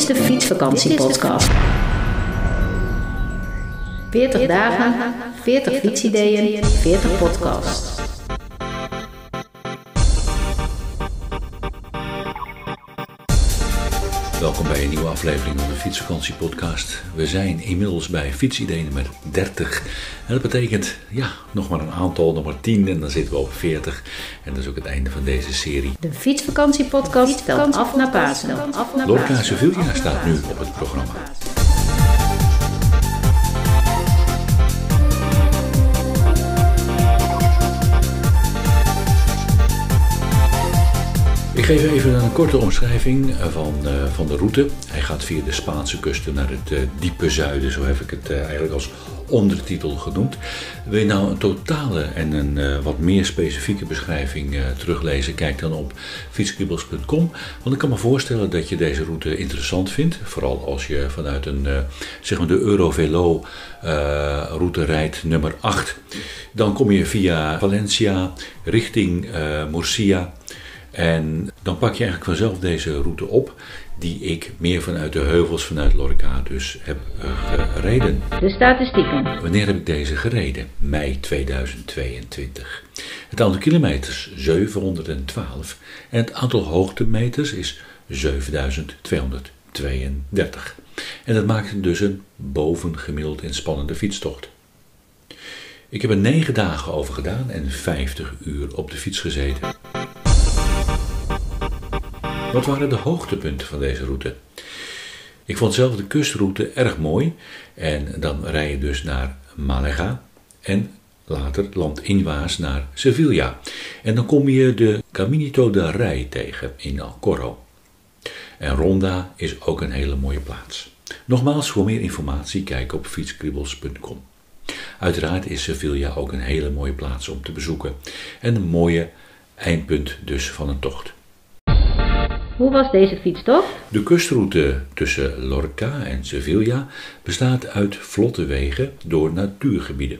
Fietsvakantiepodcast. 40 dagen, 40 fiets-ideeën, 40 podcasts. Welkom bij een nieuwe aflevering van de Fietsvakantiepodcast. We zijn inmiddels bij Fietsideeën nummer 30. En dat betekent, ja, nog maar een aantal, nog maar 10 en dan zitten we op 40. En dat is ook het einde van deze serie. De Fietsvakantiepodcast telt af naar Pasen. Lorca Sevilla staat nu op het programma. Ik geef even een korte omschrijving van, uh, van de route. Hij gaat via de Spaanse kusten naar het uh, diepe zuiden, zo heb ik het eigenlijk als ondertitel genoemd. Wil je nou een totale en een wat meer specifieke beschrijving teruglezen, kijk dan op fietskribbels.com. Want ik kan me voorstellen dat je deze route interessant vindt. Vooral als je vanuit een, zeg maar de Eurovelo route rijdt, nummer 8. Dan kom je via Valencia richting Murcia. En dan pak je eigenlijk vanzelf deze route op, die ik meer vanuit de heuvels vanuit Lorca dus heb uh, gereden. De statistieken. Wanneer heb ik deze gereden? Mei 2022. Het aantal kilometers 712 en het aantal hoogtemeters is 7232. En dat maakt dus een bovengemiddeld inspannende fietstocht. Ik heb er 9 dagen over gedaan en 50 uur op de fiets gezeten. Wat waren de hoogtepunten van deze route? Ik vond zelf de kustroute erg mooi en dan rij je dus naar Malaga en later landinwaarts naar Sevilla. En dan kom je de Caminito del Rey tegen in Alcorro. En Ronda is ook een hele mooie plaats. Nogmaals, voor meer informatie kijk op fietskribbels.com. Uiteraard is Sevilla ook een hele mooie plaats om te bezoeken en een mooie eindpunt dus van een tocht. Hoe was deze fietstocht? De kustroute tussen Lorca en Sevilla bestaat uit vlotte wegen door natuurgebieden.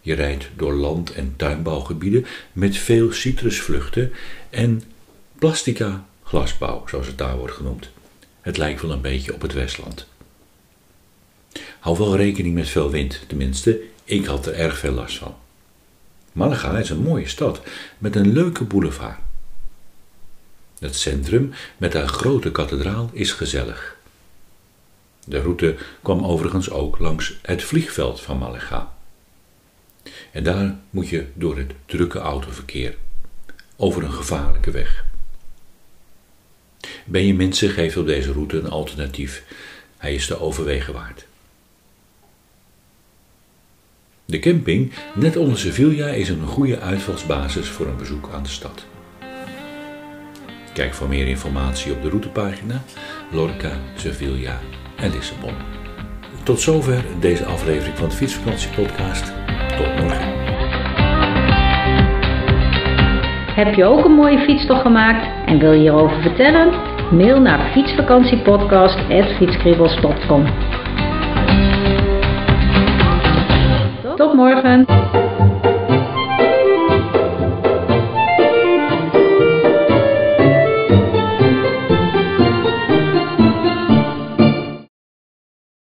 Je rijdt door land- en tuinbouwgebieden met veel citrusvluchten en plastica glasbouw, zoals het daar wordt genoemd. Het lijkt wel een beetje op het Westland. Hou wel rekening met veel wind, tenminste, ik had er erg veel last van. Malaga is een mooie stad met een leuke boulevard. Het centrum met haar grote kathedraal is gezellig. De route kwam overigens ook langs het vliegveld van Malaga. En daar moet je door het drukke autoverkeer, over een gevaarlijke weg. Ben je mensen geeft op deze route een alternatief. Hij is te overwegen waard. De camping, net onder Sevilla, is een goede uitvalsbasis voor een bezoek aan de stad. Kijk voor meer informatie op de routepagina Lorca, Sevilla en Lissabon. Tot zover deze aflevering van de Fietsvakantiepodcast. Tot morgen. Heb je ook een mooie fietstocht gemaakt en wil je hierover vertellen? Mail naar fietsvakantiepodcast.fietskribbels.com Tot morgen!